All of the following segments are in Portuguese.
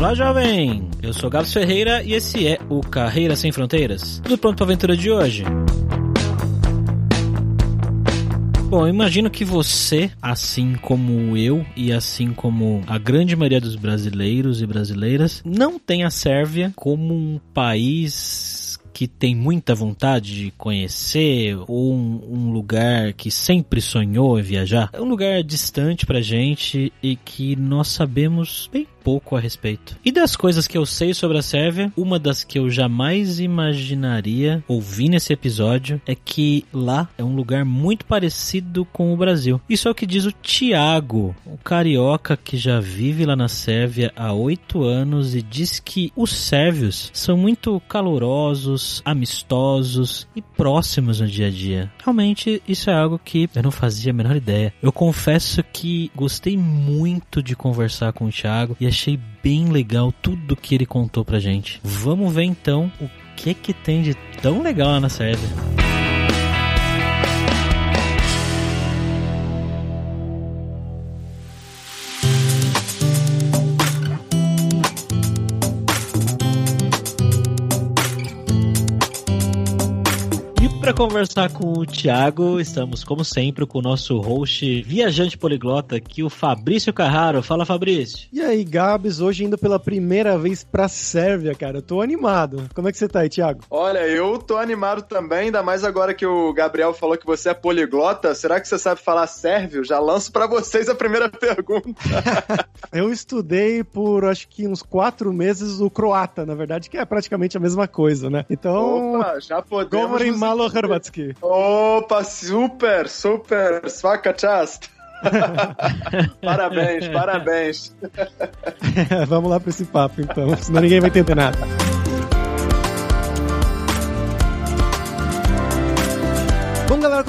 Olá, jovem! Eu sou Gabs Ferreira e esse é o Carreira Sem Fronteiras. Tudo pronto para a aventura de hoje? Bom, imagino que você, assim como eu e assim como a grande maioria dos brasileiros e brasileiras, não tem a Sérvia como um país que tem muita vontade de conhecer ou um, um, lugar que sempre sonhou em viajar. É um lugar distante pra gente e que nós sabemos bem pouco a respeito. E das coisas que eu sei sobre a Sérvia, uma das que eu jamais imaginaria ouvir nesse episódio é que lá é um lugar muito parecido com o Brasil. Isso é o que diz o Tiago, um carioca que já vive lá na Sérvia há oito anos e diz que os sérvios são muito calorosos, amistosos e próximos no dia a dia. Realmente, isso é algo que eu não fazia a menor ideia. Eu confesso que gostei muito de conversar com o Thiago e achei bem legal tudo que ele contou pra gente. Vamos ver então o que que tem de tão legal na Sérvia. Para conversar com o Thiago, estamos, como sempre, com o nosso host viajante poliglota aqui, o Fabrício Carraro. Fala, Fabrício. E aí, Gabs, hoje indo pela primeira vez pra Sérvia, cara. Eu tô animado. Como é que você tá aí, Thiago? Olha, eu tô animado também, ainda mais agora que o Gabriel falou que você é poliglota. Será que você sabe falar sérvio? Já lanço para vocês a primeira pergunta. eu estudei por, acho que uns quatro meses o croata, na verdade, que é praticamente a mesma coisa, né? Então... Opa, já podemos... Govorim Hrvatski. Opa, super, super, svaka čast. parabéns, parabéns. Vamos lá para esse papo então, senão ninguém vai entender nada. Bom, galera,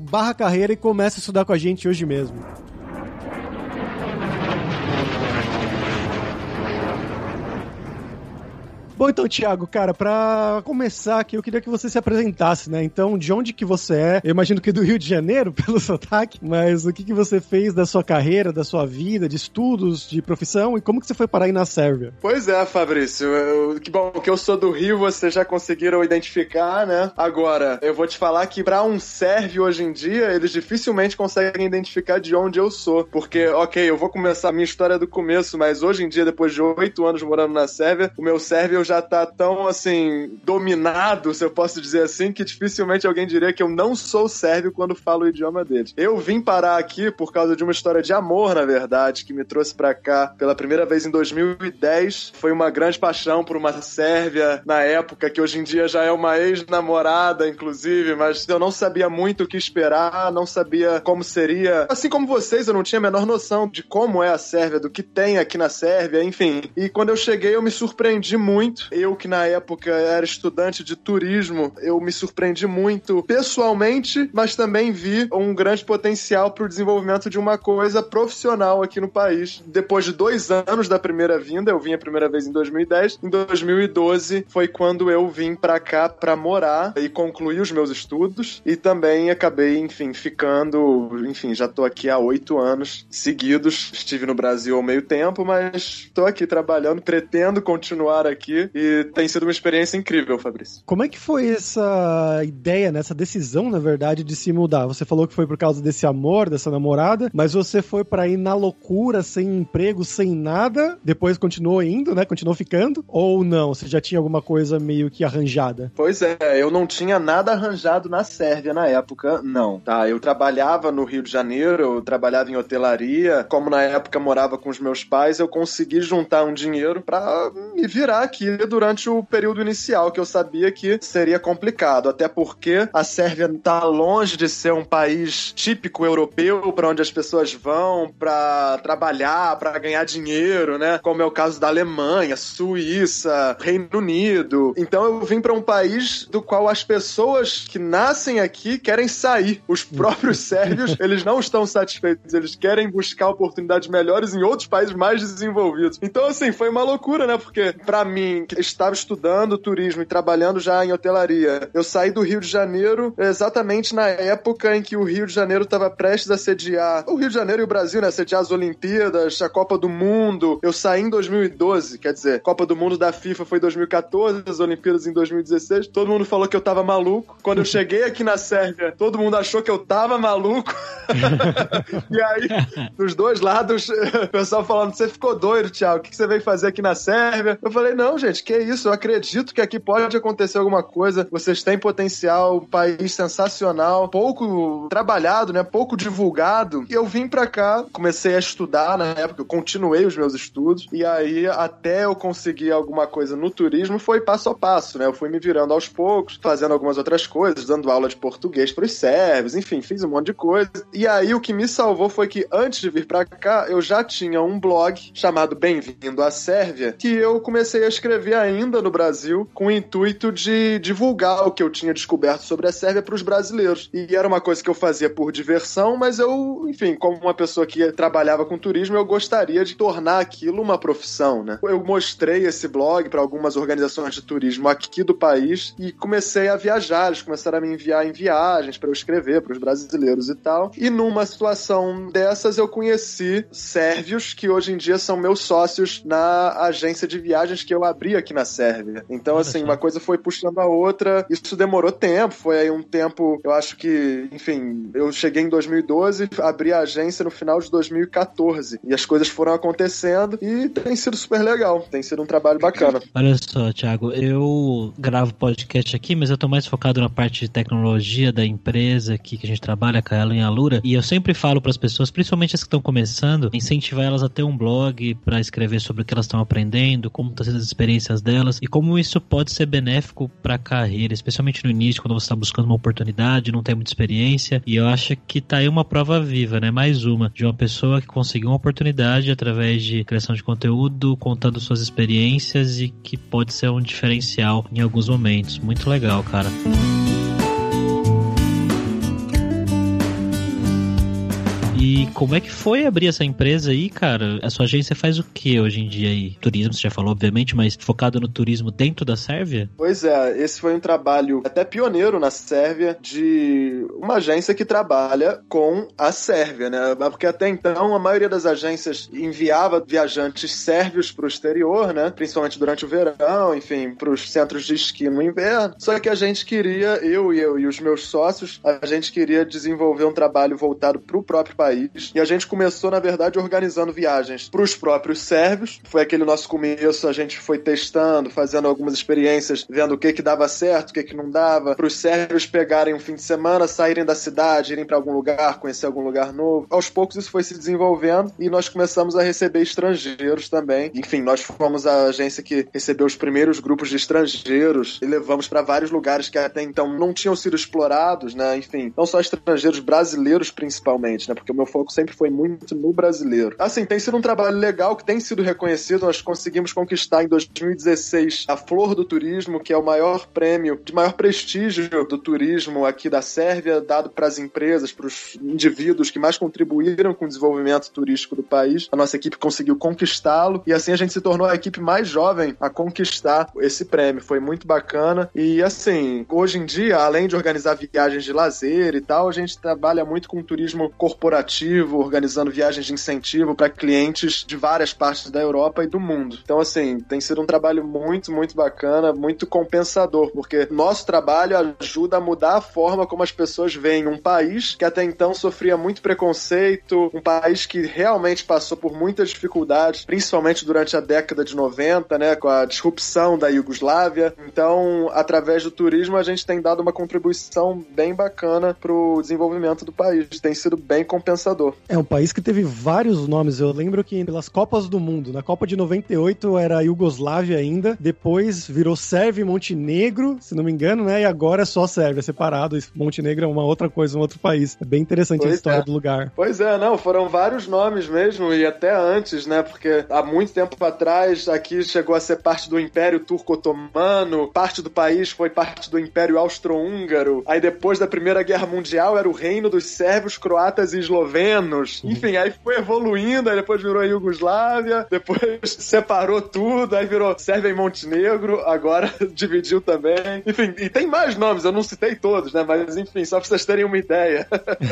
barra carreira e comece a estudar com a gente hoje mesmo. Bom, então, Thiago, cara, para começar aqui, eu queria que você se apresentasse, né? Então, de onde que você é? Eu imagino que do Rio de Janeiro, pelo sotaque, mas o que que você fez da sua carreira, da sua vida, de estudos, de profissão e como que você foi parar aí na Sérvia? Pois é, Fabrício. Eu, que bom que eu sou do Rio, vocês já conseguiram identificar, né? Agora, eu vou te falar que para um sérvio hoje em dia, eles dificilmente conseguem identificar de onde eu sou, porque, ok, eu vou começar a minha história do começo, mas hoje em dia, depois de oito anos morando na Sérvia, o meu sérvio já tá tão, assim, dominado, se eu posso dizer assim, que dificilmente alguém diria que eu não sou sérvio quando falo o idioma deles. Eu vim parar aqui por causa de uma história de amor, na verdade, que me trouxe para cá pela primeira vez em 2010. Foi uma grande paixão por uma sérvia na época, que hoje em dia já é uma ex-namorada, inclusive, mas eu não sabia muito o que esperar, não sabia como seria. Assim como vocês, eu não tinha a menor noção de como é a Sérvia, do que tem aqui na Sérvia, enfim. E quando eu cheguei, eu me surpreendi muito eu que na época era estudante de turismo, eu me surpreendi muito pessoalmente, mas também vi um grande potencial para o desenvolvimento de uma coisa profissional aqui no país. Depois de dois anos da primeira vinda, eu vim a primeira vez em 2010, em 2012 foi quando eu vim para cá para morar e concluir os meus estudos e também acabei, enfim, ficando, enfim, já tô aqui há oito anos seguidos. Estive no Brasil ao meio tempo, mas estou aqui trabalhando, pretendo continuar aqui e tem sido uma experiência incrível, Fabrício. Como é que foi essa ideia, né, essa decisão, na verdade, de se mudar? Você falou que foi por causa desse amor, dessa namorada, mas você foi para ir na loucura, sem emprego, sem nada, depois continuou indo, né? Continuou ficando? Ou não? Você já tinha alguma coisa meio que arranjada? Pois é, eu não tinha nada arranjado na Sérvia na época, não. Tá, eu trabalhava no Rio de Janeiro, eu trabalhava em hotelaria, como na época morava com os meus pais, eu consegui juntar um dinheiro para me virar aqui durante o período inicial, que eu sabia que seria complicado, até porque a Sérvia está longe de ser um país típico europeu para onde as pessoas vão para trabalhar, para ganhar dinheiro, né? Como é o caso da Alemanha, Suíça, Reino Unido. Então eu vim para um país do qual as pessoas que nascem aqui querem sair. Os próprios sérvios, eles não estão satisfeitos, eles querem buscar oportunidades melhores em outros países mais desenvolvidos. Então assim, foi uma loucura, né? Porque para mim, estava estudando turismo e trabalhando já em hotelaria, eu saí do Rio de Janeiro exatamente na época em que o Rio de Janeiro estava prestes a sediar o Rio de Janeiro e o Brasil, né? Sediar as Olimpíadas, a Copa do Mundo. Eu saí em 2012, quer dizer, Copa do Mundo da FIFA foi em 2014, as Olimpíadas em 2016. Todo mundo falou que eu tava maluco. Quando eu cheguei aqui na Sérvia, todo mundo achou que eu tava maluco. e aí, dos dois lados, o pessoal falando: você ficou doido, Thiago, o que você veio fazer aqui na Sérvia? Eu falei: não, gente, que isso, eu acredito que aqui pode acontecer alguma coisa. Vocês têm potencial, um país sensacional, pouco trabalhado, né? Pouco divulgado. E eu vim pra cá, comecei a estudar na época, eu continuei os meus estudos. E aí, até eu conseguir alguma coisa no turismo, foi passo a passo, né? Eu fui me virando aos poucos, fazendo algumas outras coisas, dando aula de português pros sérvios, enfim, fiz um monte de coisa. E aí, o que me salvou foi que antes de vir pra cá, eu já tinha um blog chamado Bem-vindo à Sérvia, que eu comecei a escrever ainda no Brasil com o intuito de divulgar o que eu tinha descoberto sobre a Sérvia para os brasileiros. E era uma coisa que eu fazia por diversão, mas eu, enfim, como uma pessoa que trabalhava com turismo, eu gostaria de tornar aquilo uma profissão, né? Eu mostrei esse blog para algumas organizações de turismo aqui do país e comecei a viajar. Eles começaram a me enviar em viagens para eu escrever para os brasileiros e tal. E numa situação dessas, eu conheci sérvios que hoje em dia são meus sócios na agência de viagens que eu abri aqui na Sérvia. Então, assim, uma coisa foi puxando a outra. Isso demorou tempo, foi aí um tempo, eu acho que, enfim, eu cheguei em 2012, abri a agência no final de 2014. E as coisas foram acontecendo e tem sido super legal. Tem sido um trabalho bacana. Olha só, Thiago, eu gravo podcast aqui, mas eu tô mais focado na parte de tecnologia da empresa aqui que a gente trabalha, com ela em Alura. E eu sempre falo para as pessoas, principalmente as que estão começando, incentivar elas a ter um blog para escrever sobre o que elas estão aprendendo, como estão sendo as experiências delas e como isso pode ser benéfico para a carreira, especialmente no início, quando você está buscando uma oportunidade, não tem muita experiência. E eu acho que tá aí uma prova viva, né? Mais uma de uma pessoa que conseguiu uma oportunidade através de criação de conteúdo, contando suas experiências e que pode ser um diferencial em alguns momentos. Muito legal, cara. E como é que foi abrir essa empresa aí, cara? A sua agência faz o que hoje em dia aí? Turismo, você já falou, obviamente, mas focado no turismo dentro da Sérvia? Pois é, esse foi um trabalho até pioneiro na Sérvia de uma agência que trabalha com a Sérvia, né? Porque até então a maioria das agências enviava viajantes sérvios para o exterior, né? Principalmente durante o verão, enfim, para os centros de esqui no inverno. Só que a gente queria, eu e eu e os meus sócios, a gente queria desenvolver um trabalho voltado para o próprio país país. E a gente começou, na verdade, organizando viagens para os próprios sérvios. Foi aquele nosso começo, a gente foi testando, fazendo algumas experiências, vendo o que que dava certo, o que que não dava. Para os sérvios pegarem um fim de semana, saírem da cidade, irem para algum lugar, conhecer algum lugar novo. Aos poucos isso foi se desenvolvendo e nós começamos a receber estrangeiros também. Enfim, nós fomos a agência que recebeu os primeiros grupos de estrangeiros e levamos para vários lugares que até então não tinham sido explorados, né? Enfim, não só estrangeiros brasileiros principalmente, né? Porque meu foco sempre foi muito no brasileiro. Assim, tem sido um trabalho legal que tem sido reconhecido. Nós conseguimos conquistar em 2016 a Flor do Turismo, que é o maior prêmio de maior prestígio do turismo aqui da Sérvia, dado para as empresas, para os indivíduos que mais contribuíram com o desenvolvimento turístico do país. A nossa equipe conseguiu conquistá-lo e assim a gente se tornou a equipe mais jovem a conquistar esse prêmio. Foi muito bacana. E assim, hoje em dia, além de organizar viagens de lazer e tal, a gente trabalha muito com turismo corporativo, organizando viagens de incentivo para clientes de várias partes da Europa e do mundo. Então, assim, tem sido um trabalho muito, muito bacana, muito compensador, porque nosso trabalho ajuda a mudar a forma como as pessoas veem um país que até então sofria muito preconceito, um país que realmente passou por muitas dificuldades, principalmente durante a década de 90, né, com a disrupção da Iugoslávia. Então, através do turismo, a gente tem dado uma contribuição bem bacana para o desenvolvimento do país. Tem sido bem compensador É um país que teve vários nomes. Eu lembro que pelas Copas do Mundo, na Copa de 98 era a Iugoslávia ainda, depois virou Sérvia e Montenegro, se não me engano, né? E agora é só Sérvia, separado. Montenegro é uma outra coisa, um outro país. É bem interessante pois a história é. do lugar. Pois é, não, foram vários nomes mesmo, e até antes, né? Porque há muito tempo atrás aqui chegou a ser parte do Império Turco-Otomano, parte do país foi parte do Império Austro-Húngaro, aí depois da Primeira Guerra Mundial era o reino dos sérvios, croatas e eslovenos. Uhum. Enfim, aí foi evoluindo, aí depois virou a Iugoslávia, depois separou tudo, aí virou Sérvia e Montenegro, agora dividiu também. Enfim, e tem mais nomes, eu não citei todos, né? Mas enfim, só pra vocês terem uma ideia.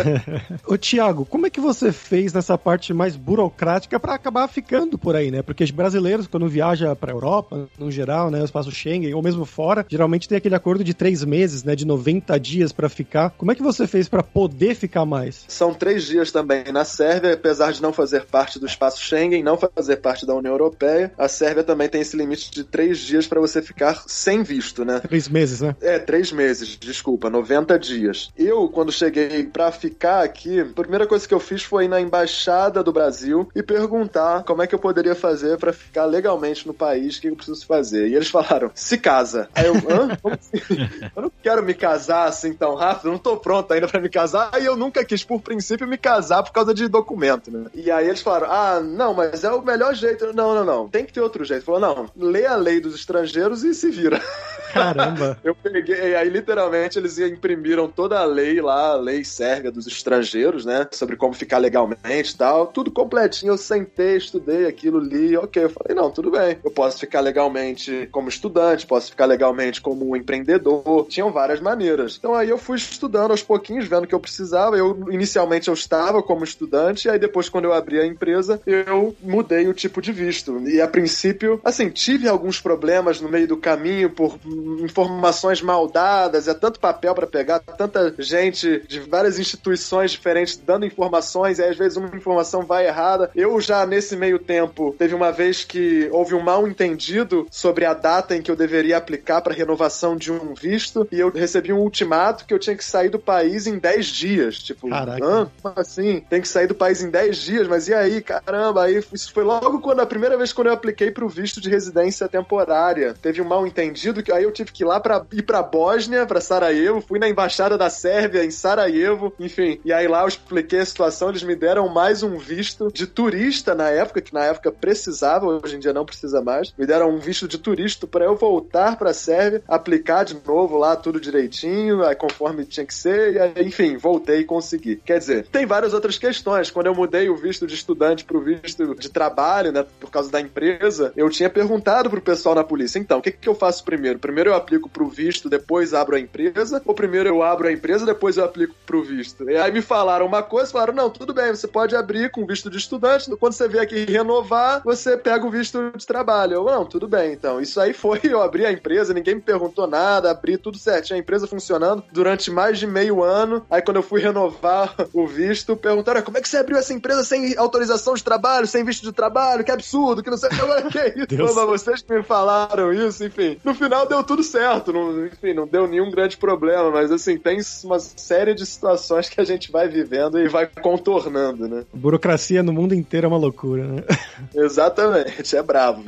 Ô, Tiago, como é que você fez nessa parte mais burocrática para acabar ficando por aí, né? Porque os brasileiros, quando viaja pra Europa, no geral, né? O espaço Schengen, ou mesmo fora, geralmente tem aquele acordo de três meses, né? De 90 dias para ficar. Como é que você fez para poder ficar mais? São três dias também na Sérvia, apesar de não fazer parte do espaço Schengen, não fazer parte da União Europeia, a Sérvia também tem esse limite de três dias para você ficar sem visto, né? Três meses, né? É, três meses, desculpa, 90 dias. Eu, quando cheguei para ficar aqui, a primeira coisa que eu fiz foi ir na embaixada do Brasil e perguntar como é que eu poderia fazer para ficar legalmente no país, o que eu preciso fazer. E eles falaram: se casa. Aí eu, hã? Como assim? Eu não quero me casar assim tão rápido, não tô pronto ainda para me casar. E eu nunca quis, por princípio, me casar por causa de documento, né? E aí eles falaram: ah, não, mas é o melhor jeito. Não, não, não, tem que ter outro jeito. Falou: não, lê a lei dos estrangeiros e se vira. Caramba! eu peguei, aí literalmente eles imprimiram toda a lei lá, a lei sérvia dos estrangeiros, né? Sobre como ficar legalmente e tal. Tudo completinho. Eu sentei, estudei aquilo, li, ok. Eu falei, não, tudo bem. Eu posso ficar legalmente como estudante, posso ficar legalmente como empreendedor. Tinham várias maneiras. Então aí eu fui estudando aos pouquinhos, vendo o que eu precisava. Eu, inicialmente, eu estava como estudante, e aí depois, quando eu abri a empresa, eu mudei o tipo de visto. E a princípio, assim, tive alguns problemas no meio do caminho por informações mal dadas, é tanto papel para pegar, tanta gente de várias instituições diferentes dando informações, e às vezes uma informação vai errada. Eu já nesse meio tempo, teve uma vez que houve um mal entendido sobre a data em que eu deveria aplicar para renovação de um visto, e eu recebi um ultimato que eu tinha que sair do país em 10 dias. Tipo, Caraca. como assim? Tem que sair do país em 10 dias, mas e aí? Caramba, aí isso foi logo quando a primeira vez quando eu apliquei pro visto de residência temporária. Teve um mal entendido que aí eu tive que ir lá para ir pra Bósnia, para Sarajevo, fui na embaixada da Sérvia em Sarajevo, enfim. E aí lá eu expliquei a situação, eles me deram mais um visto de turista na época, que na época precisava, hoje em dia não precisa mais. Me deram um visto de turista para eu voltar para a Sérvia, aplicar de novo lá tudo direitinho, conforme tinha que ser, e aí, enfim, voltei e consegui. Quer dizer, tem várias outras questões. Quando eu mudei o visto de estudante pro visto de trabalho, né, por causa da empresa, eu tinha perguntado pro pessoal na polícia, então, o que, que eu faço primeiro? Primeiro eu aplico pro visto, depois abro a empresa, ou primeiro eu abro a empresa, depois eu aplico pro visto? E aí me falaram uma coisa, falaram, não, tudo bem, você pode abrir com visto de estudante, quando você vier aqui renovar, você pega o visto de trabalho. Eu, não, tudo bem, então. Isso aí foi, eu abri a empresa, ninguém me perguntou nada, abri tudo certinho, a empresa funcionando durante mais de meio ano. Aí quando eu fui renovar o visto, perguntaram, como é que você abriu essa empresa sem autorização de trabalho, sem visto de trabalho? Que absurdo, que não sei o que é isso. Deus. Vocês que me falaram isso, enfim. No final deu tudo certo, não, enfim, não deu nenhum grande problema, mas assim, tem uma série de situações que a gente vai vivendo e vai contornando, né? Burocracia no mundo inteiro é uma loucura, né? Exatamente, é bravo.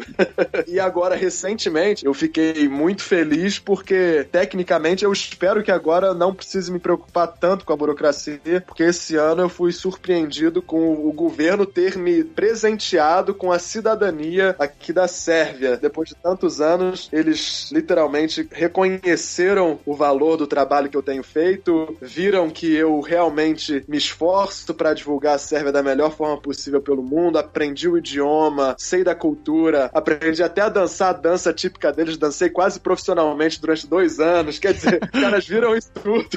e agora, recentemente, eu fiquei muito feliz porque, tecnicamente, eu espero que agora não precise me preocupar tanto com a burocracia, porque esse ano eu fui surpreendido com o governo ter me presenteado com a cidadania aqui da Sérvia. Depois de tantos anos, eles literalmente reconheceram o valor do trabalho que eu tenho feito, viram que eu realmente me esforço para divulgar a Sérvia da melhor forma possível pelo mundo, aprendi o idioma, sei da cultura, aprendi até a dançar a dança típica deles, dancei quase profissionalmente durante dois anos. Quer dizer, os caras viram isso tudo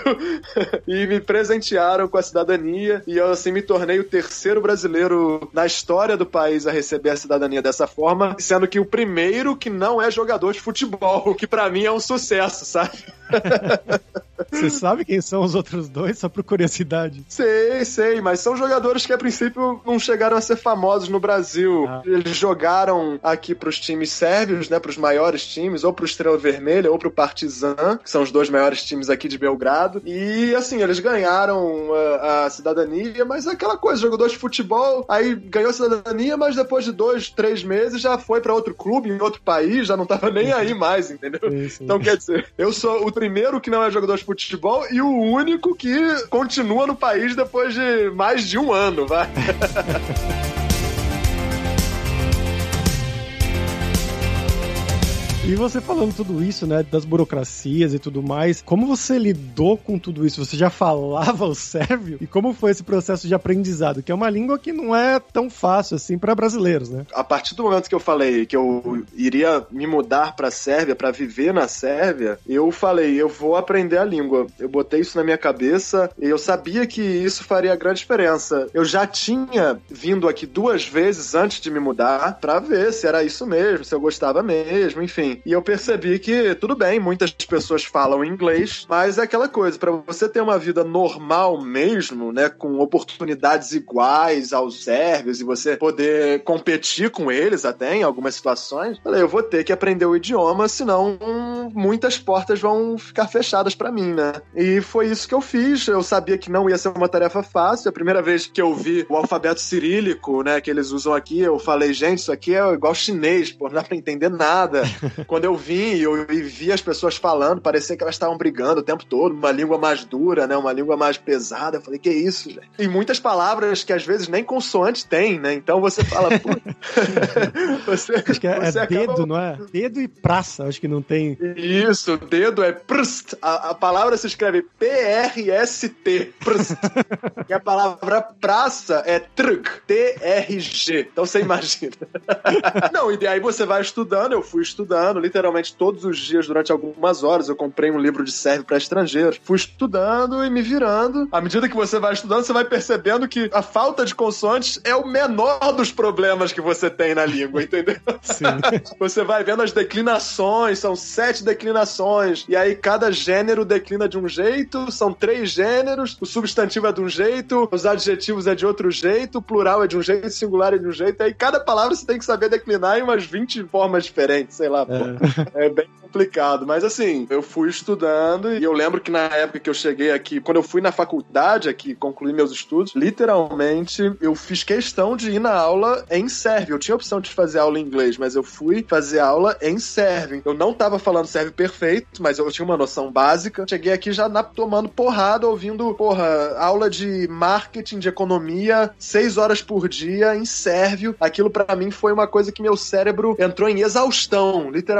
e me presentearam com a cidadania e eu assim me tornei o terceiro brasileiro na história do país a receber a cidadania dessa forma, sendo que o primeiro que não é jogador de futebol, que para mim é um sucesso, sabe? Você sabe quem são os outros dois? Só por curiosidade. Sei, sei, mas são jogadores que a princípio não chegaram a ser famosos no Brasil. Ah. Eles jogaram aqui pros times sérvios, né, pros maiores times, ou pro Estrela Vermelha ou pro Partizan, que são os dois maiores times aqui de Belgrado. E assim, eles ganharam a, a cidadania, mas é aquela coisa, jogador de futebol, aí ganhou a cidadania, mas depois de dois, três meses já foi para outro clube em outro país, já não tava nem aí mais, entendeu? Então quer dizer, eu sou o primeiro que não é jogador de futebol e o único que continua no país depois de mais de um ano, vai. E você falando tudo isso, né, das burocracias e tudo mais, como você lidou com tudo isso? Você já falava o sérvio? E como foi esse processo de aprendizado? Que é uma língua que não é tão fácil assim para brasileiros, né? A partir do momento que eu falei que eu iria me mudar para Sérvia, para viver na Sérvia, eu falei, eu vou aprender a língua. Eu botei isso na minha cabeça e eu sabia que isso faria grande diferença. Eu já tinha vindo aqui duas vezes antes de me mudar para ver se era isso mesmo, se eu gostava mesmo, enfim. E eu percebi que, tudo bem, muitas pessoas falam inglês, mas é aquela coisa, para você ter uma vida normal mesmo, né, com oportunidades iguais aos sérvios e você poder competir com eles até em algumas situações, falei, eu vou ter que aprender o idioma, senão muitas portas vão ficar fechadas para mim, né? E foi isso que eu fiz. Eu sabia que não ia ser uma tarefa fácil. A primeira vez que eu vi o alfabeto cirílico, né, que eles usam aqui, eu falei, gente, isso aqui é igual chinês, pô, não dá pra entender nada. Quando eu vim e eu vi as pessoas falando, parecia que elas estavam brigando o tempo todo, uma língua mais dura, né? Uma língua mais pesada. Eu falei, que isso, gente? E muitas palavras que às vezes nem consoante tem, né? Então você fala, você, acho que é, é dedo, acaba... não é? Dedo e praça, acho que não tem. Isso, dedo é prst. A, a palavra se escreve P-R-S-T. Prst. e a palavra praça é trg. T-R-G. Então você imagina. não, e daí você vai estudando, eu fui estudando estudando literalmente todos os dias durante algumas horas. Eu comprei um livro de sérvio para estrangeiros. Fui estudando e me virando. À medida que você vai estudando, você vai percebendo que a falta de consoantes é o menor dos problemas que você tem na língua, entendeu? Sim. você vai vendo as declinações, são sete declinações. E aí cada gênero declina de um jeito, são três gêneros, o substantivo é de um jeito, os adjetivos é de outro jeito, o plural é de um jeito, o singular é de um jeito. Aí cada palavra você tem que saber declinar em umas 20 formas diferentes, sei lá. É. É. bem complicado. Mas assim, eu fui estudando e eu lembro que na época que eu cheguei aqui, quando eu fui na faculdade aqui, concluí meus estudos, literalmente eu fiz questão de ir na aula em sérvio. Eu tinha a opção de fazer aula em inglês, mas eu fui fazer aula em sérvio. Eu não tava falando sérvio perfeito, mas eu tinha uma noção básica. Cheguei aqui já na, tomando porrada, ouvindo, porra, aula de marketing, de economia, seis horas por dia em sérvio. Aquilo para mim foi uma coisa que meu cérebro entrou em exaustão, literalmente.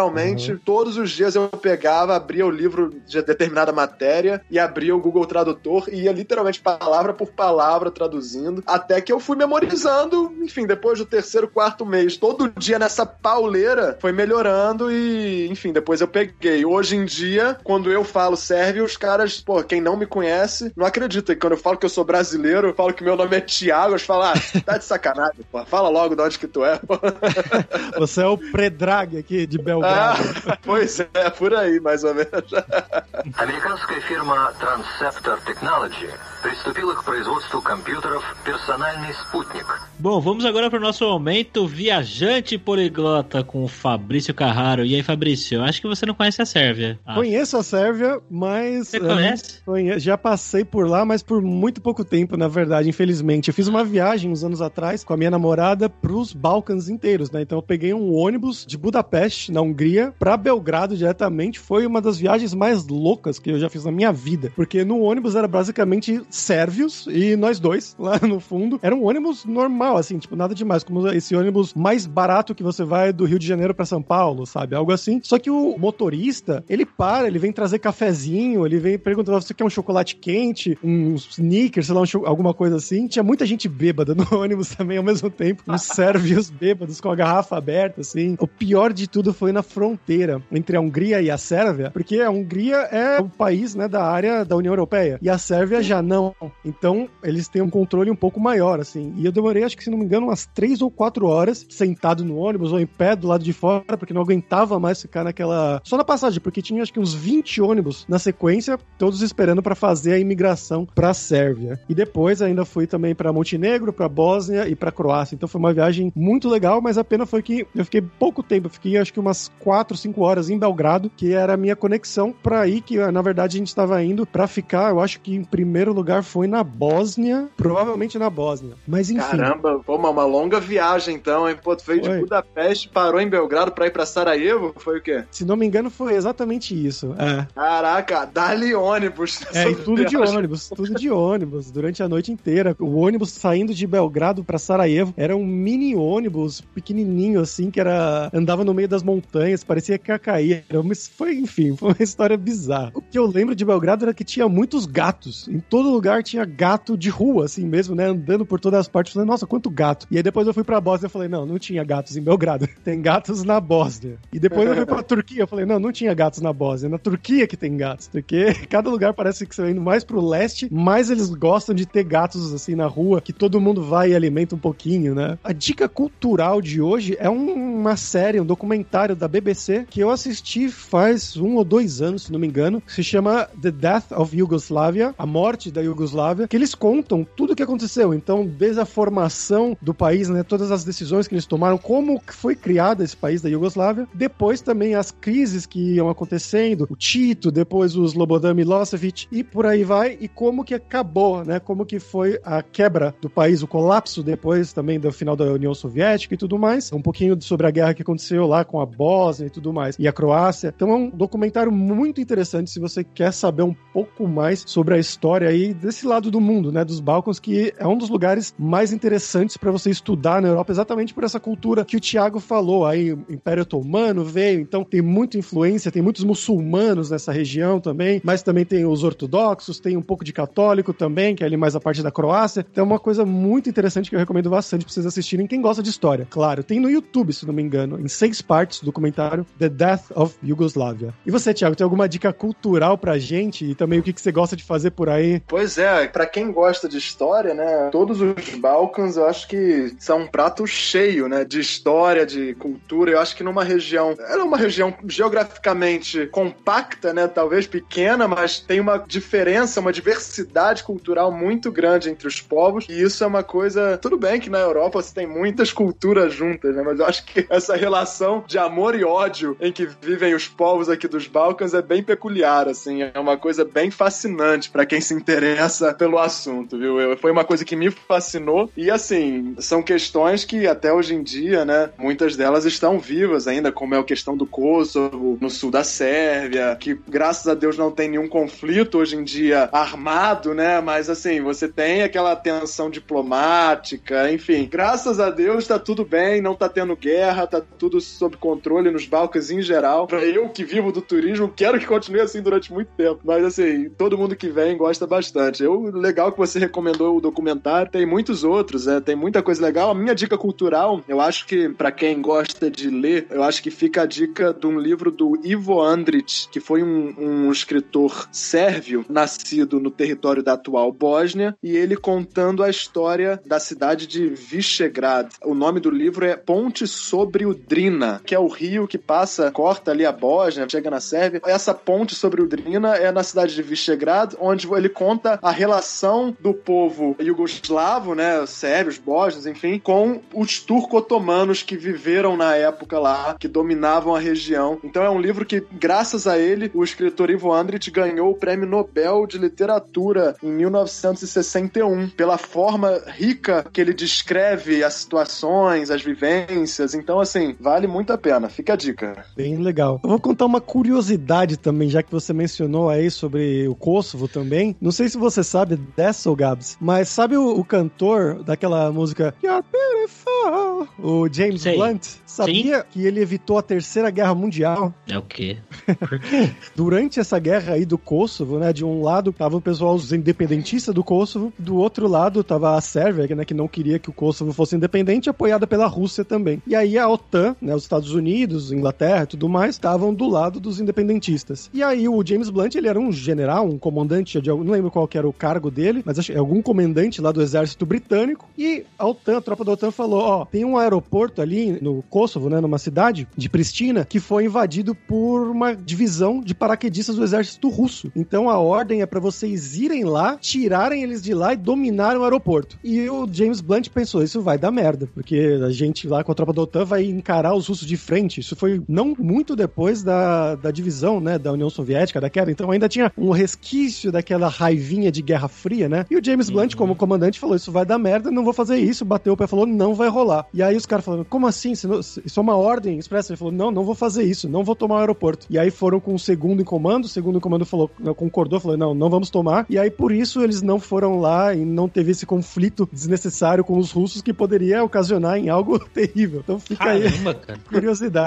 Uhum. Todos os dias eu pegava, abria o livro de determinada matéria e abria o Google Tradutor e ia literalmente palavra por palavra traduzindo, até que eu fui memorizando, enfim, depois do terceiro, quarto mês, todo dia nessa pauleira, foi melhorando e, enfim, depois eu peguei. Hoje em dia, quando eu falo sérvio, os caras, pô, quem não me conhece, não acredita que quando eu falo que eu sou brasileiro, eu falo que meu nome é Tiago, eles falam, ah, tá de sacanagem, pô, fala logo de onde que tu é, pô. Você é o predrag aqui de Bel Ah, pois é, por aí, mais ou menos. Американская фирма Transceptor Technology приступила к производству компьютеров «Персональный спутник». Bom, vamos agora para o nosso momento viajante poliglota com o Fabrício Carraro. E aí, Fabrício, acho que você não conhece a Sérvia. Acho. Conheço a Sérvia, mas... Você conhece? É, já passei por lá, mas por muito pouco tempo, na verdade, infelizmente. Eu fiz uma viagem uns anos atrás com a minha namorada para os Balcãs inteiros, né? Então eu peguei um ônibus de Budapeste, na Hungria, para Belgrado diretamente. Foi uma das viagens mais loucas que eu já fiz na minha vida. Porque no ônibus era basicamente sérvios e nós dois lá no fundo. Era um ônibus normal, assim, tipo, nada demais. Como esse ônibus mais barato que você vai do Rio de Janeiro para São Paulo, sabe? Algo assim. Só que o motorista, ele para, ele vem trazer cafezinho, ele vem perguntando se você quer um chocolate quente, um sneaker, sei lá, um alguma coisa assim. Tinha muita gente bêbada no ônibus também ao mesmo tempo. Uns sérvios bêbados com a garrafa aberta, assim. O pior de tudo foi na fronteira entre a Hungria e a Sérvia, porque a Hungria é um país, né, da área da União Europeia e a Sérvia já não. Então, eles têm um controle um pouco maior, assim. E eu demorei, acho que se não me engano, umas três ou quatro horas sentado no ônibus ou em pé do lado de fora, porque não aguentava mais ficar naquela. Só na passagem, porque tinha acho que uns 20 ônibus na sequência, todos esperando para fazer a imigração pra Sérvia. E depois ainda fui também para Montenegro, para Bósnia e para Croácia. Então foi uma viagem muito legal, mas a pena foi que eu fiquei pouco tempo, eu fiquei acho que umas 4, 5 horas em Belgrado, que era a minha conexão para ir, que na verdade a gente estava indo para ficar, eu acho que em primeiro lugar foi na Bósnia, provavelmente na Bósnia. Mas enfim. Caramba, pô, uma, uma longa viagem então, hein? Pô, tu veio Foi. de Budapeste, parou em Belgrado pra ir pra Sarajevo? Foi o quê? Se não me engano, foi exatamente isso. É. Caraca, dali ônibus. É, e tudo de viagem. ônibus, tudo de ônibus, durante a noite inteira. O ônibus saindo de Belgrado pra Sarajevo era um mini ônibus pequenininho, assim, que era andava no meio das montanhas, parecia que ia cair. Uma- foi, enfim, foi uma história bizarra. O que eu lembro de Belgrado era que tinha muitos gatos. Em todo lugar tinha gato de rua, assim mesmo, né? Andando por todas as partes. Falei, nossa, quanto gato. E aí depois eu fui pra Bósnia e falei, não, não tinha gatos em Belgrado. Tem gatos na Bósnia. E depois eu fui pra Turquia. Eu falei, não, não tinha gatos na Bósnia. Na Turquia que tem gatos. Porque cada lugar parece que você vai indo mais pro leste, mais eles gostam de ter gatos assim na rua, que todo mundo vai e alimenta um pouquinho, né? A dica cultural de hoje é um- uma série, um documentário da BBC que eu assisti faz um ou dois anos, se não me engano, que se chama The Death of Yugoslavia, a morte da Iugoslávia, que eles contam tudo o que aconteceu. Então, desde a formação do país, né, todas as decisões que eles tomaram, como foi criado esse país da Iugoslávia, depois também as crises que iam acontecendo, o Tito, depois o Slobodan Milosevic e por aí vai, e como que acabou, né, como que foi a quebra do país, o colapso depois também do final da União Soviética e tudo mais, um pouquinho sobre a guerra que aconteceu lá com a Bósnia e tudo mais, e a Croácia. Então é um documentário muito interessante se você quer saber um pouco mais sobre a história aí desse lado do mundo, né, dos Balcãs, que é um dos lugares mais interessantes para você estudar na Europa, exatamente por essa cultura que o Tiago falou. Aí o Império Otomano veio, então tem muita influência, tem muitos muçulmanos nessa região também, mas também tem os ortodoxos, tem um pouco de católico também, que é ali mais a parte da Croácia. Então é uma coisa muito interessante que eu recomendo bastante pra vocês assistirem, quem gosta de história. Claro, tem no YouTube, se não me engano, em seis partes do documentário The Death of Yugoslavia. E você, Tiago, tem alguma dica cultural pra gente e também o que, que você gosta de fazer por aí? Pois é, pra quem gosta de história, né, todos os Balcãs eu acho que são um prato cheio, né, de história, de cultura. Eu acho que numa região, ela é uma região geograficamente compacta, né, talvez pequena, mas tem uma diferença, uma diversidade cultural muito grande entre os povos. E isso é uma coisa, tudo bem que na Europa você tem muitas culturas juntas, né, mas eu acho que essa relação de amor e ódio em que vivem os povos aqui dos Balcãs é bem peculiar, assim, é uma coisa bem fascinante pra quem se interessa pelo assunto, viu? Foi uma coisa que me fascinou e assim, são questões que até hoje em dia, né, muitas delas estão vivas ainda, como é a questão do Kosovo, no sul da Sérvia, que graças a Deus não tem nenhum conflito hoje em dia armado, né, mas assim, você tem aquela tensão diplomática, enfim, graças a Deus tá tudo bem, não tá tendo guerra, tá tudo sob controle nos Balcãs em geral. Eu que vivo do turismo, quero que continue assim durante muito tempo. Mas assim, todo mundo que vem gosta bastante. Eu, legal que você recomendou o documentário. Tem muitos outros, né? Tem muita coisa legal. A minha dica cultural, eu acho que pra quem gosta de ler, eu acho que fica a dica de um livro do Ivo Andrić, que foi um, um escritor sérvio, nascido no território da atual Bósnia, e ele contando a história da cidade de Visegrad. O nome do livro é Ponte sobre o Drina, que é o rio que passa, corta ali a Bósnia, chega na Sérvia. Essa ponte sobre o Drina é na cidade de Visegrad, onde ele conta a relação do povo iugoslavo, né, sérvios, bósnios, enfim, com os turco-otomanos que viveram na época lá, que dominavam a região. Então é um livro que, graças a ele, o escritor Ivo Andrić ganhou o Prêmio Nobel de Literatura em 1961, pela forma rica que ele descreve as situações, as vivências. Então, assim, vale muito a pena. Fica a dica. Bem legal. Eu vou contar uma curiosidade também, já que você mencionou aí sobre o Kosovo também. Não sei se você sabe dessa, Gabs, mas sabe o, o cantor daquela música You're Beautiful, o James Sei. Blunt? Sabia que ele evitou a Terceira Guerra Mundial? É o quê? Durante essa guerra aí do Kosovo, né, de um lado tava o pessoal os independentistas do Kosovo, do outro lado tava a Sérvia, né, que não queria que o Kosovo fosse independente, apoiada pela Rússia também. E aí a OTAN, né, os Estados Unidos, Inglaterra e tudo mais, estavam do lado dos independentistas. E aí o James Blunt, ele era um general, um comandante, não lembro qual era o cargo dele, mas acho que é algum comandante lá do exército britânico. E a OTAN, a tropa da OTAN falou, ó, tem um aeroporto ali no Kosovo, né, numa cidade de Pristina, que foi invadido por uma divisão de paraquedistas do exército russo. Então a ordem é para vocês irem lá, tirarem eles de lá e dominarem o aeroporto. E o James Blunt pensou, isso vai dar merda, porque a gente lá com a tropa da OTAN vai encarar os russos de frente. Isso foi não muito depois da, da divisão, né, da União Soviética, da queda. Então ainda tinha um resquício daquela raivinha de Guerra Fria, né? E o James Blunt, como comandante, falou, isso vai dar merda, não vou fazer isso. Bateu o pé e falou, não vai rolar. E aí os caras falaram, como assim? Isso é uma ordem expressa? Ele falou, não, não vou fazer isso, não vou tomar o aeroporto. E aí foram com o segundo em comando, o segundo em comando falou, concordou, falou, não, não vamos tomar. E aí por isso eles não foram lá e não teve esse conflito desnecessário com os russos que poderia ocasionar em algo terrível. Então fica Caramba, aí cara. curiosidade.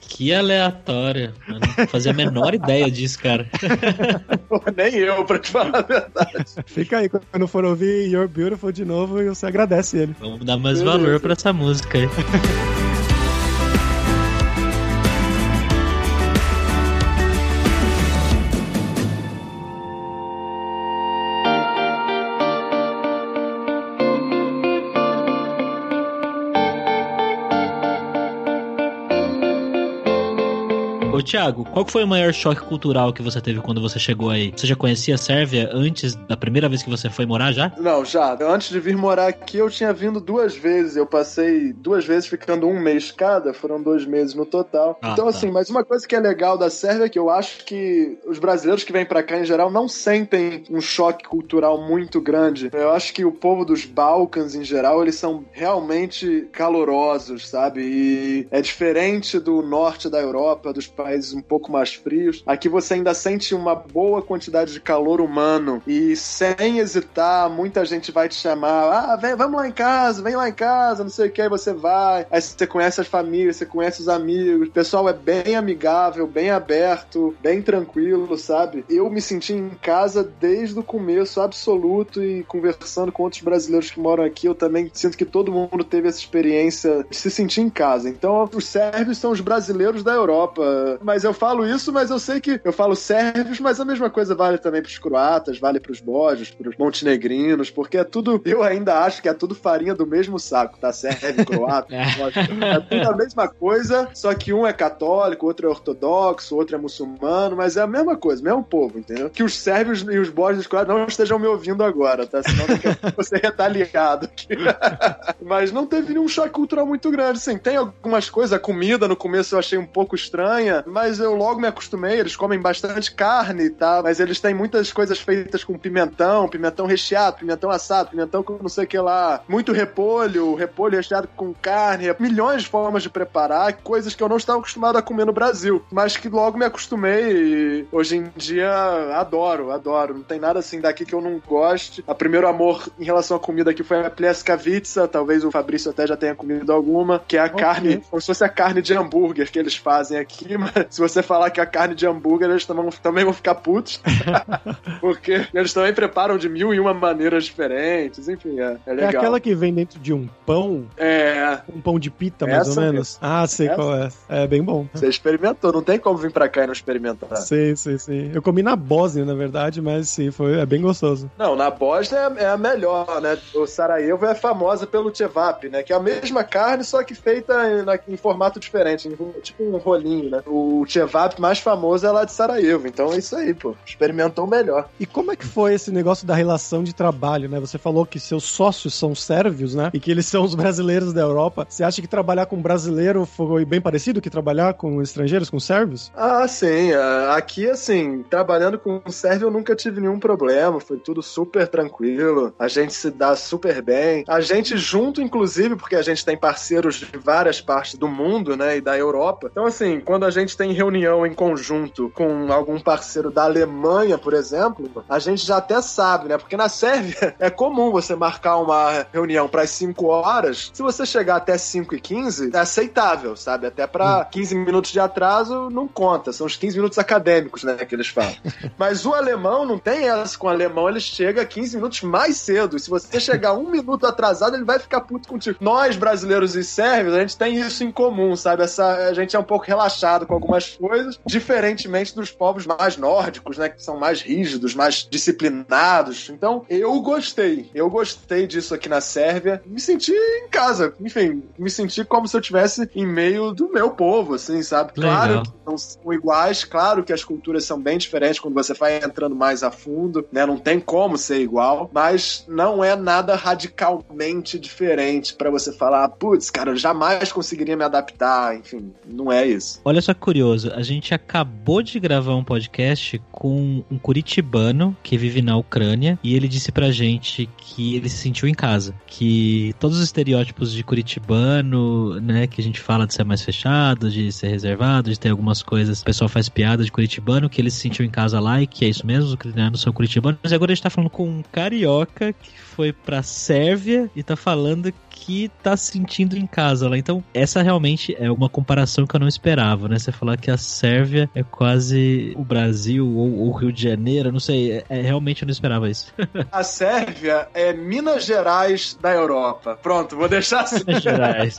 Que aleatória. Eu não fazia a menor ideia disso, cara. Nem eu, pra te falar a verdade. Fica aí, quando for ouvir You're Beautiful de novo, você agradece ele. Vamos dar mais Beleza. valor pra essa música aí. Ô, Thiago, qual foi o maior choque cultural que você teve quando você chegou aí? Você já conhecia a Sérvia antes da primeira vez que você foi morar já? Não, já. Antes de vir morar aqui, eu tinha vindo duas vezes. Eu passei duas vezes ficando um mês cada, foram dois meses no total. Ah, então, tá. assim, mas uma coisa que é legal da Sérvia é que eu acho que os brasileiros que vêm pra cá em geral não sentem um choque cultural muito grande. Eu acho que o povo dos Balcãs em geral, eles são realmente calorosos, sabe? E é diferente do norte da Europa, dos países um pouco mais frios. Aqui você ainda sente uma boa quantidade de calor humano e sem hesitar, muita gente vai te chamar, ah, vem, vamos lá em casa, vem lá em casa, não sei o que, aí você vai, aí você conhece as famílias, você conhece os amigos, o pessoal é bem amigável, bem aberto, bem tranquilo, sabe? Eu me senti em casa desde o começo, absoluto, e conversando com outros brasileiros que moram aqui, eu também sinto que todo mundo teve essa experiência de se sentir em casa. Então, os sérvios são os brasileiros da Europa, mas eu falo isso, mas eu sei que eu falo sérvios, mas a mesma coisa vale também pros croatas, vale pros bógios, pros montenegrinos, porque é tudo, eu ainda acho que é tudo farinha do mesmo saco, tá? Sérvio, croata, bósnio. é tudo a mesma coisa, só que um é católico, outro é ortodoxo, outro é muçulmano, mas é a mesma coisa, mesmo povo, entendeu? Que os sérvios e os bósnios os croatas não estejam me ouvindo agora, tá? Senão você retaliado aqui. mas não teve nenhum choque cultural muito grande, assim, tem algumas coisas, a comida no começo eu achei um pouco estranha, mas eu logo me acostumei, eles comem bastante carne, tá? Mas eles têm muitas coisas feitas com pimentão, pimentão recheado, pimentão assado, pimentão com não sei o que lá, muito repolho, repolho recheado com carne, milhões de formas de preparar, coisas que eu não estava acostumado a comer no Brasil, mas que logo me acostumei e hoje em dia adoro, adoro. Não tem nada assim daqui que eu não goste. A primeiro amor em relação à comida aqui foi a Pleskavica, talvez o Fabrício até já tenha comido alguma, que é a Ok. carne, como se fosse a carne de hambúrguer que eles fazem aqui, mas se você falar que a carne de hambúrguer, eles também, também vão ficar putos. Porque eles também preparam de mil e uma maneiras diferentes. Enfim, é, é É legal. aquela que vem dentro de um pão, É, um pão de pita, mais Essa ou menos. Ah, sei Essa. qual é. É bem bom. você experimentou, não tem como vir pra cá e não experimentar. Sim, sim, sim. Eu comi na Bósnia, na verdade, mas sim, foi, é bem gostoso. Não, na Bósnia é, é a melhor, né? O Sarajevo é famosa pelo cevap, né? Que é a mesma carne, só que feita em, na- em formato diferente, tipo um rolinho, né? O cevap mais famoso é lá de Sarajevo, então é isso aí, pô. Experimentou o melhor. E como é que foi esse negócio da relação de trabalho, né? Você falou que seus sócios são sérvios, né? E que eles são os brasileiros da Europa. Você acha que trabalhar com brasileiro foi bem parecido que trabalhar com estrangeiros, com sérvios? Ah, sim. é, Aqui, assim, trabalhando com o Sérvio eu nunca tive nenhum problema. Foi tudo super tranquilo. A gente se dá super bem. A gente junto, inclusive, porque a gente tem parceiros de várias partes do mundo, né? E da Europa. Então, assim, quando a gente tem reunião em conjunto com algum parceiro da Alemanha, por exemplo, a gente já até sabe, né? Porque na Sérvia é comum você marcar uma reunião para as 5 horas. Se você chegar até 5 e 15, é aceitável, sabe? Até para 15 minutos de atraso não conta. São os 15 minutos acadêmicos, né? Que eles falam. Mas o alemão não tem essa. Com o alemão, ele chega 15 minutos mais cedo. E se você chegar um minuto atrasado, ele vai ficar puto contigo. Nós, brasileiros e sérvios, a gente tem isso em comum, sabe? Essa, a gente é um pouco relaxado com algumas coisas, diferentemente dos povos mais nórdicos, né? Que são mais rígidos, mais disciplinados. Então, eu gostei. Eu gostei disso aqui na Sérvia. Me senti em casa. Enfim, me senti como se eu estivesse em meio do meu povo, assim, sabe? Legal. Claro que não são iguais, claro que as culturas são bem diferentes quando você vai entrando mais a fundo, né? Não tem como ser igual, mas não é nada radicalmente diferente para você falar, putz, cara, eu jamais conseguiria me adaptar, enfim, não é isso. Olha só que curioso, a gente acabou de gravar um podcast com um curitibano que vive na Ucrânia e ele disse pra gente que ele se sentiu em casa, que todos os estereótipos de curitibano, né, que a gente fala de ser mais fechado, de ser reservado, de ter algumas coisas, o pessoal faz piada de curitibano, que ele se sentiu em casa lá e que é isso mesmo, os ucranianos são curitibanos. Mas agora a gente tá falando com um carioca que foi pra Sérvia e tá falando que tá se sentindo em casa lá. Então, essa realmente é uma comparação que eu não esperava, né? Você falar que a Sérvia é quase o Brasil ou o Rio de Janeiro, não sei, é, é, realmente eu não esperava isso. A Sérvia é Minas Gerais da Europa. Pronto, vou deixar assim. Minas Gerais.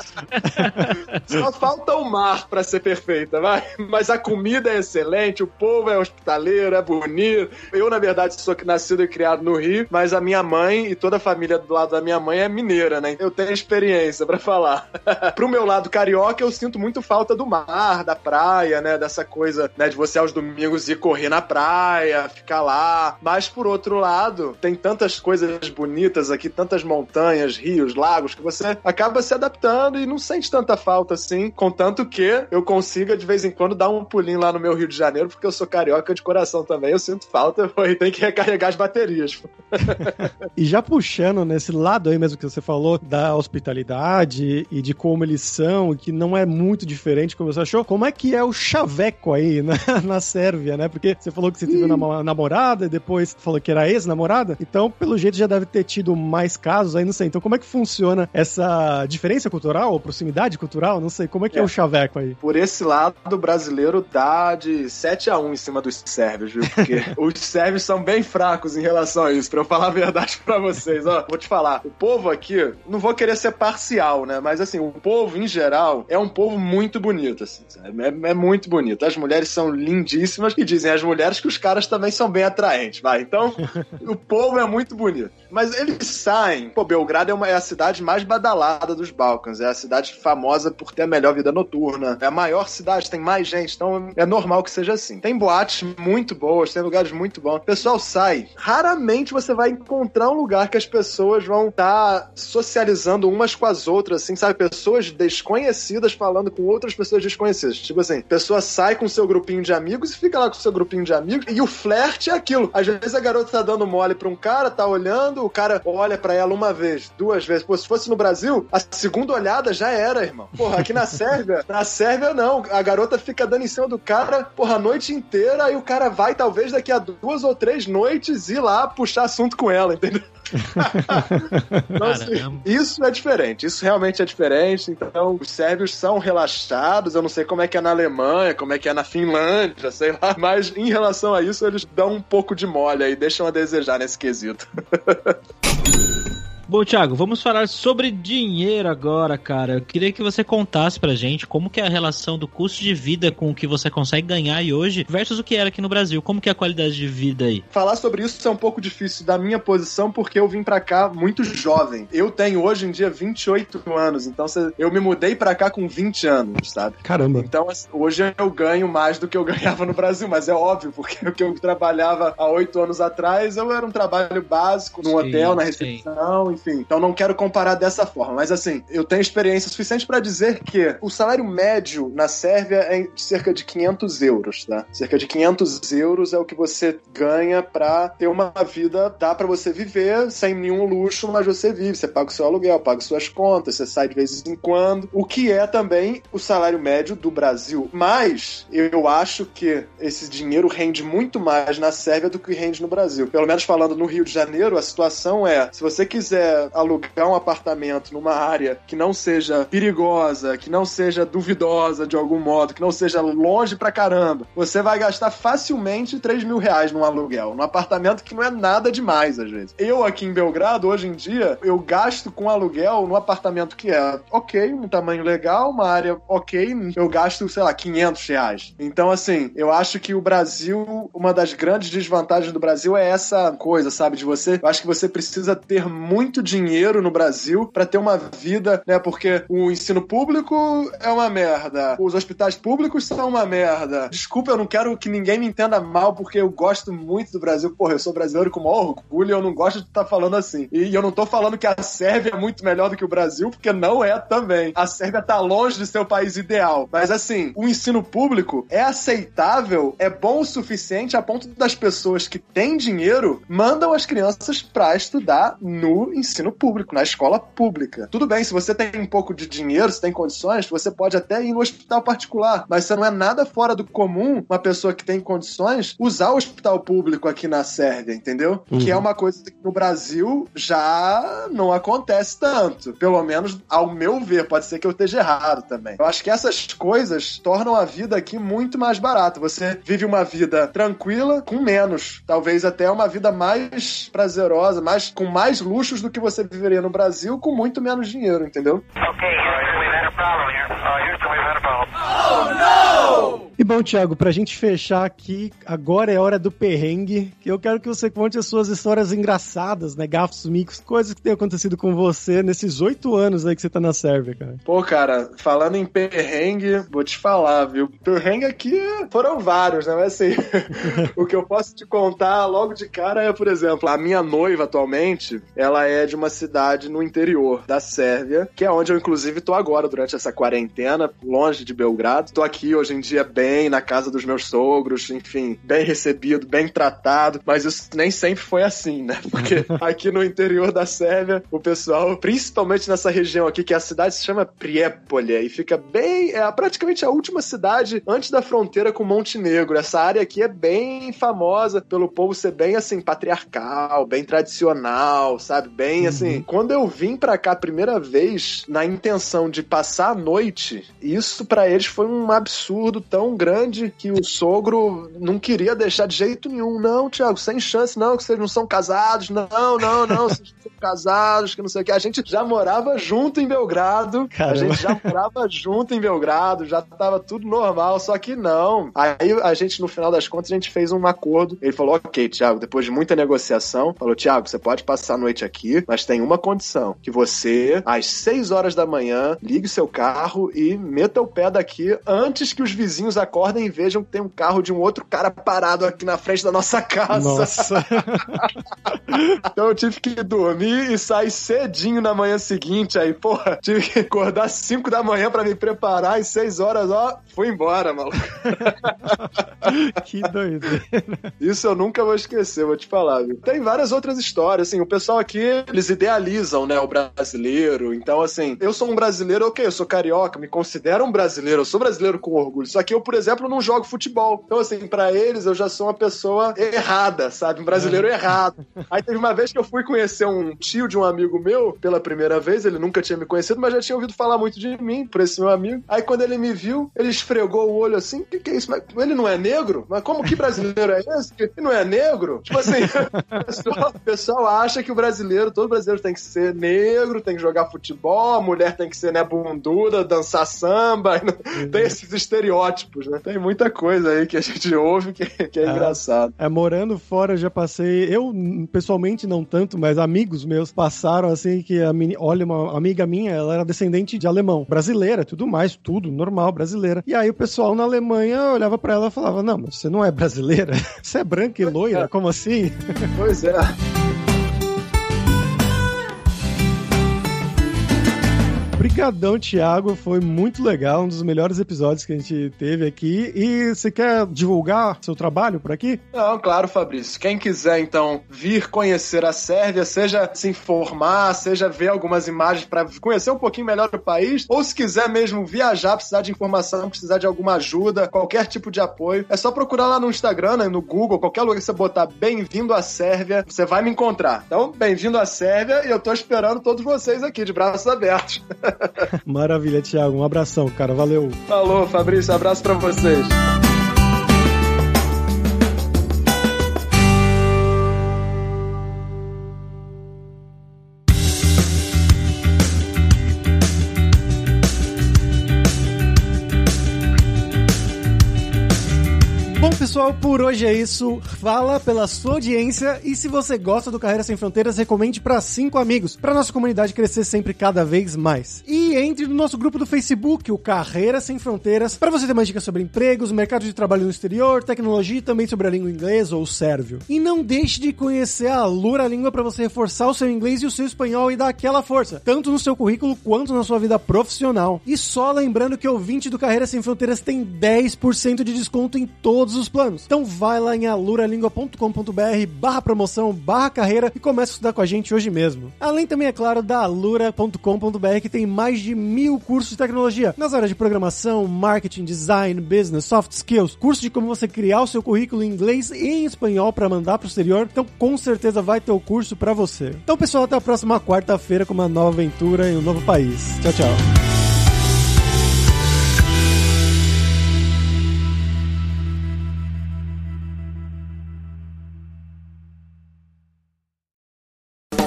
Só falta o mar pra ser perfeita, vai. Mas a comida é excelente, o povo é hospitaleiro, é bonito. Eu, na verdade, sou nascido e criado no Rio, mas a minha mãe e toda a família do lado da minha mãe é mineira, né? Eu tenho experiência pra falar. Pro meu lado carioca, eu sinto muito falta do mar, da praia, né? Dessa coisa, né? De você aos domingos ir correr na praia, ficar lá. Mas por outro lado, tem tantas coisas bonitas aqui, tantas montanhas, rios, lagos, que você acaba se adaptando e não sente tanta falta assim. Contanto que eu consiga de vez em quando dar um pulinho lá no meu Rio de Janeiro, porque eu sou carioca de coração também. Eu sinto falta e tem que recarregar as baterias. E já puxando nesse lado aí mesmo que você falou, da hospitalidade e de como eles são, que não é muito diferente como você achou, como é que é o chaveco aí na, na Sérvia, né? Porque você falou que você teve uma namorada e depois falou que era ex-namorada, então pelo jeito já deve ter tido mais casos aí, não sei. Então como é que funciona essa diferença cultural ou proximidade cultural? Não sei, como é que é, é o chaveco aí? Por esse lado, o brasileiro dá de 7 a 1 em cima dos sérvios, viu? Porque os sérvios são bem fracos em relação a isso, pra eu falar a verdade pra vocês. Ó, vou te falar, o povo aqui, não vou querer ser parcial, né? Mas assim, o povo em geral é um povo muito bonito, assim, é, é, muito bonito. As mulheres são lindíssimas e dizem as mulheres que os caras também são bem atraentes, vai. Então, o povo é muito bonito. Mas eles saem. Pô, Belgrado é, uma, é a cidade mais badalada dos Balcãs. É a cidade famosa por ter a melhor vida noturna. É a maior cidade, tem mais gente. Então é normal que seja assim. Tem boates muito boas, tem lugares muito bons. O pessoal sai. Raramente você vai encontrar um lugar que as pessoas vão estar tá socializando umas com as outras, assim, sabe? Pessoas desconhecidas falando com outras pessoas desconhecidas. Tipo assim, pessoa sai com seu grupinho de amigos e fica lá com seu grupinho de amigos. E o flerte é aquilo. Às vezes a garota tá dando mole pra um cara, tá olhando, o cara olha para ela uma vez, duas vezes. Pô, se fosse no Brasil, a segunda olhada já era, irmão. Porra, aqui na Sérvia, na Sérvia não. A garota fica dando em cima do cara, porra, a noite inteira, e o cara vai, talvez, daqui a duas ou três noites ir lá puxar assunto com ela, entendeu? então, assim, isso é diferente, isso realmente é diferente. Então, os sérvios são relaxados. Eu não sei como é que é na Alemanha, como é que é na Finlândia, sei lá. Mas em relação a isso, eles dão um pouco de mole aí, deixam a desejar nesse quesito. Bom, Thiago, vamos falar sobre dinheiro agora, cara. Eu queria que você contasse pra gente como que é a relação do custo de vida com o que você consegue ganhar aí hoje versus o que era aqui no Brasil. Como que é a qualidade de vida aí? Falar sobre isso é um pouco difícil da minha posição porque eu vim pra cá muito jovem. Eu tenho hoje em dia 28 anos, então eu me mudei pra cá com 20 anos, sabe? Caramba. Então hoje eu ganho mais do que eu ganhava no Brasil, mas é óbvio, porque o que eu trabalhava há oito anos atrás, eu era um trabalho básico, num sim, hotel, na recepção, sim enfim. Então não quero comparar dessa forma, mas assim, eu tenho experiência suficiente para dizer que o salário médio na Sérvia é de cerca de 500 euros, tá? Cerca de 500 euros é o que você ganha para ter uma vida, dá para você viver sem nenhum luxo, mas você vive, você paga o seu aluguel, paga suas contas, você sai de vez em quando, o que é também o salário médio do Brasil. Mas eu acho que esse dinheiro rende muito mais na Sérvia do que rende no Brasil. Pelo menos falando no Rio de Janeiro, a situação é: se você quiser alugar um apartamento numa área que não seja perigosa, que não seja duvidosa de algum modo, que não seja longe pra caramba, você vai gastar facilmente 3 mil reais num aluguel, num apartamento que não é nada demais, às vezes. Eu aqui em Belgrado, hoje em dia, eu gasto com aluguel num apartamento que é ok, um tamanho legal, uma área ok, eu gasto, sei lá, 500 reais. Então, assim, eu acho que o Brasil, uma das grandes desvantagens do Brasil é essa coisa, sabe? De você. Eu acho que você precisa ter muito dinheiro no Brasil para ter uma vida, né? Porque o ensino público é uma merda, os hospitais públicos são uma merda. Desculpa, eu não quero que ninguém me entenda mal, porque eu gosto muito do Brasil. Porra, eu sou brasileiro com maior orgulho e eu não gosto de estar tá falando assim. E eu não tô falando que a Sérvia é muito melhor do que o Brasil, porque não é também. A Sérvia tá longe de ser o país ideal. Mas assim, o ensino público é aceitável, é bom o suficiente a ponto das pessoas que têm dinheiro mandam as crianças para estudar no ensino público, na escola pública. Tudo bem, se você tem um pouco de dinheiro, se tem condições, você pode até ir no hospital particular, mas você não é nada fora do comum uma pessoa que tem condições usar o hospital público aqui na Sérvia, entendeu? Uhum. Que é uma coisa que no Brasil já não acontece tanto. Pelo menos ao meu ver, pode ser que eu esteja errado também. Eu acho que essas coisas tornam a vida aqui muito mais barata. Você vive uma vida tranquila com menos, talvez até uma vida mais prazerosa, mais com mais luxos do que você viveria no Brasil com muito menos dinheiro, entendeu? Ok, bom, Thiago, pra gente fechar aqui, agora é hora do perrengue, eu quero que você conte as suas histórias engraçadas, né? Gafos, micos, coisas que tem acontecido com você nesses oito anos aí que você tá na Sérvia, cara. Pô, cara, falando em perrengue, vou te falar, viu? Perrengue aqui foram vários, né? Mas assim, o que eu posso te contar logo de cara é, por exemplo, a minha noiva atualmente, ela é de uma cidade no interior da Sérvia, que é onde eu inclusive tô agora durante essa quarentena, longe de Belgrado. Tô aqui hoje em dia bem bem na casa dos meus sogros, enfim, bem recebido, bem tratado, mas isso nem sempre foi assim, né? Porque aqui no interior da Sérvia, o pessoal, principalmente nessa região aqui, que a cidade se chama Priepolje, e fica bem, é praticamente a última cidade antes da fronteira com Montenegro. Essa área aqui é bem famosa pelo povo ser bem, assim, patriarcal, bem tradicional, sabe? Bem, uhum. assim, quando eu vim pra cá a primeira vez, na intenção de passar a noite, isso para eles foi um absurdo tão grande que o sogro não queria deixar de jeito nenhum. Não, Tiago, sem chance, não, que vocês não são casados. Não, não, não, vocês são casados, que não sei o que. A gente já morava junto em Belgrado. Caramba. A gente já morava junto em Belgrado, já tava tudo normal, só que não. Aí a gente, no final das contas, a gente fez um acordo. Ele falou: ok, Tiago, depois de muita negociação, falou: Tiago, você pode passar a noite aqui, mas tem uma condição: que você, às 6 horas da manhã, ligue seu carro e meta o pé daqui antes que os vizinhos acordem e vejam que tem um carro de um outro cara parado aqui na frente da nossa casa. Nossa. então eu tive que dormir e sair cedinho na manhã seguinte. Aí, porra, tive que acordar 5 da manhã para me preparar e 6 horas, ó, fui embora, maluco. que doideira. Isso eu nunca vou esquecer, vou te falar, viu? Tem várias outras histórias, assim, o pessoal aqui, eles idealizam, né, o brasileiro. Então, assim, eu sou um brasileiro, ok, eu sou carioca, me considero um brasileiro, eu sou brasileiro com orgulho. Só que eu, por exemplo, não jogo futebol. Então, assim, para eles, eu já sou uma pessoa errada, sabe? Um brasileiro é. errado. Aí teve uma vez que eu fui conhecer um tio de um amigo meu pela primeira vez, ele nunca tinha me conhecido, mas já tinha ouvido falar muito de mim, por esse meu amigo. Aí quando ele me viu, ele esfregou o olho assim: o que, que é isso? Mas ele não é negro? Mas como que brasileiro é esse? Ele não é negro? Tipo assim, o pessoal, o pessoal acha que o brasileiro, todo brasileiro tem que ser negro, tem que jogar futebol, a mulher tem que ser, né, bunduda, dançar samba. Tem esses estereótipos, né? Tem muita coisa aí que a gente ouve que, que é, é engraçado. É, morando fora, já passei. Eu, pessoalmente, não tanto, mas amigos meus passaram assim que a meni, olha, uma amiga minha, ela era descendente de alemão, brasileira, tudo mais, tudo normal, brasileira. E aí o pessoal na Alemanha olhava para ela e falava: Não, mas você não é brasileira? Você é branca e loira? É. Como assim? Pois é. Brigadão, Thiago. Foi muito legal, um dos melhores episódios que a gente teve aqui. E você quer divulgar seu trabalho por aqui? Não, claro, Fabrício. Quem quiser, então, vir conhecer a Sérvia, seja se informar, seja ver algumas imagens para conhecer um pouquinho melhor o país, ou se quiser mesmo viajar, precisar de informação, precisar de alguma ajuda, qualquer tipo de apoio, é só procurar lá no Instagram, né, no Google, qualquer lugar que você botar bem-vindo à Sérvia, você vai me encontrar. Então, bem-vindo à Sérvia e eu tô esperando todos vocês aqui, de braços abertos. Maravilha, Thiago. Um abração, cara. Valeu. Falou, Fabrício. Abraço para vocês. Pessoal, por hoje é isso. Fala pela sua audiência e se você gosta do Carreira Sem Fronteiras, recomende para cinco amigos, para nossa comunidade crescer sempre cada vez mais. E entre no nosso grupo do Facebook, o Carreira Sem Fronteiras, para você ter mais dicas sobre empregos, mercado de trabalho no exterior, tecnologia e também sobre a língua inglesa ou sérvio. E não deixe de conhecer a Lura Língua para você reforçar o seu inglês e o seu espanhol e dar aquela força, tanto no seu currículo quanto na sua vida profissional. E só lembrando que o ouvinte do Carreira Sem Fronteiras tem 10% de desconto em todos os planos. Então vai lá em aluralingua.com.br barra promoção, barra carreira e comece a estudar com a gente hoje mesmo. Além também, é claro, da alura.com.br que tem mais de mil cursos de tecnologia nas áreas de programação, marketing, design, business, soft skills, curso de como você criar o seu currículo em inglês e em espanhol para mandar pro exterior. Então com certeza vai ter o curso para você. Então pessoal, até a próxima quarta-feira com uma nova aventura em um novo país. Tchau, tchau.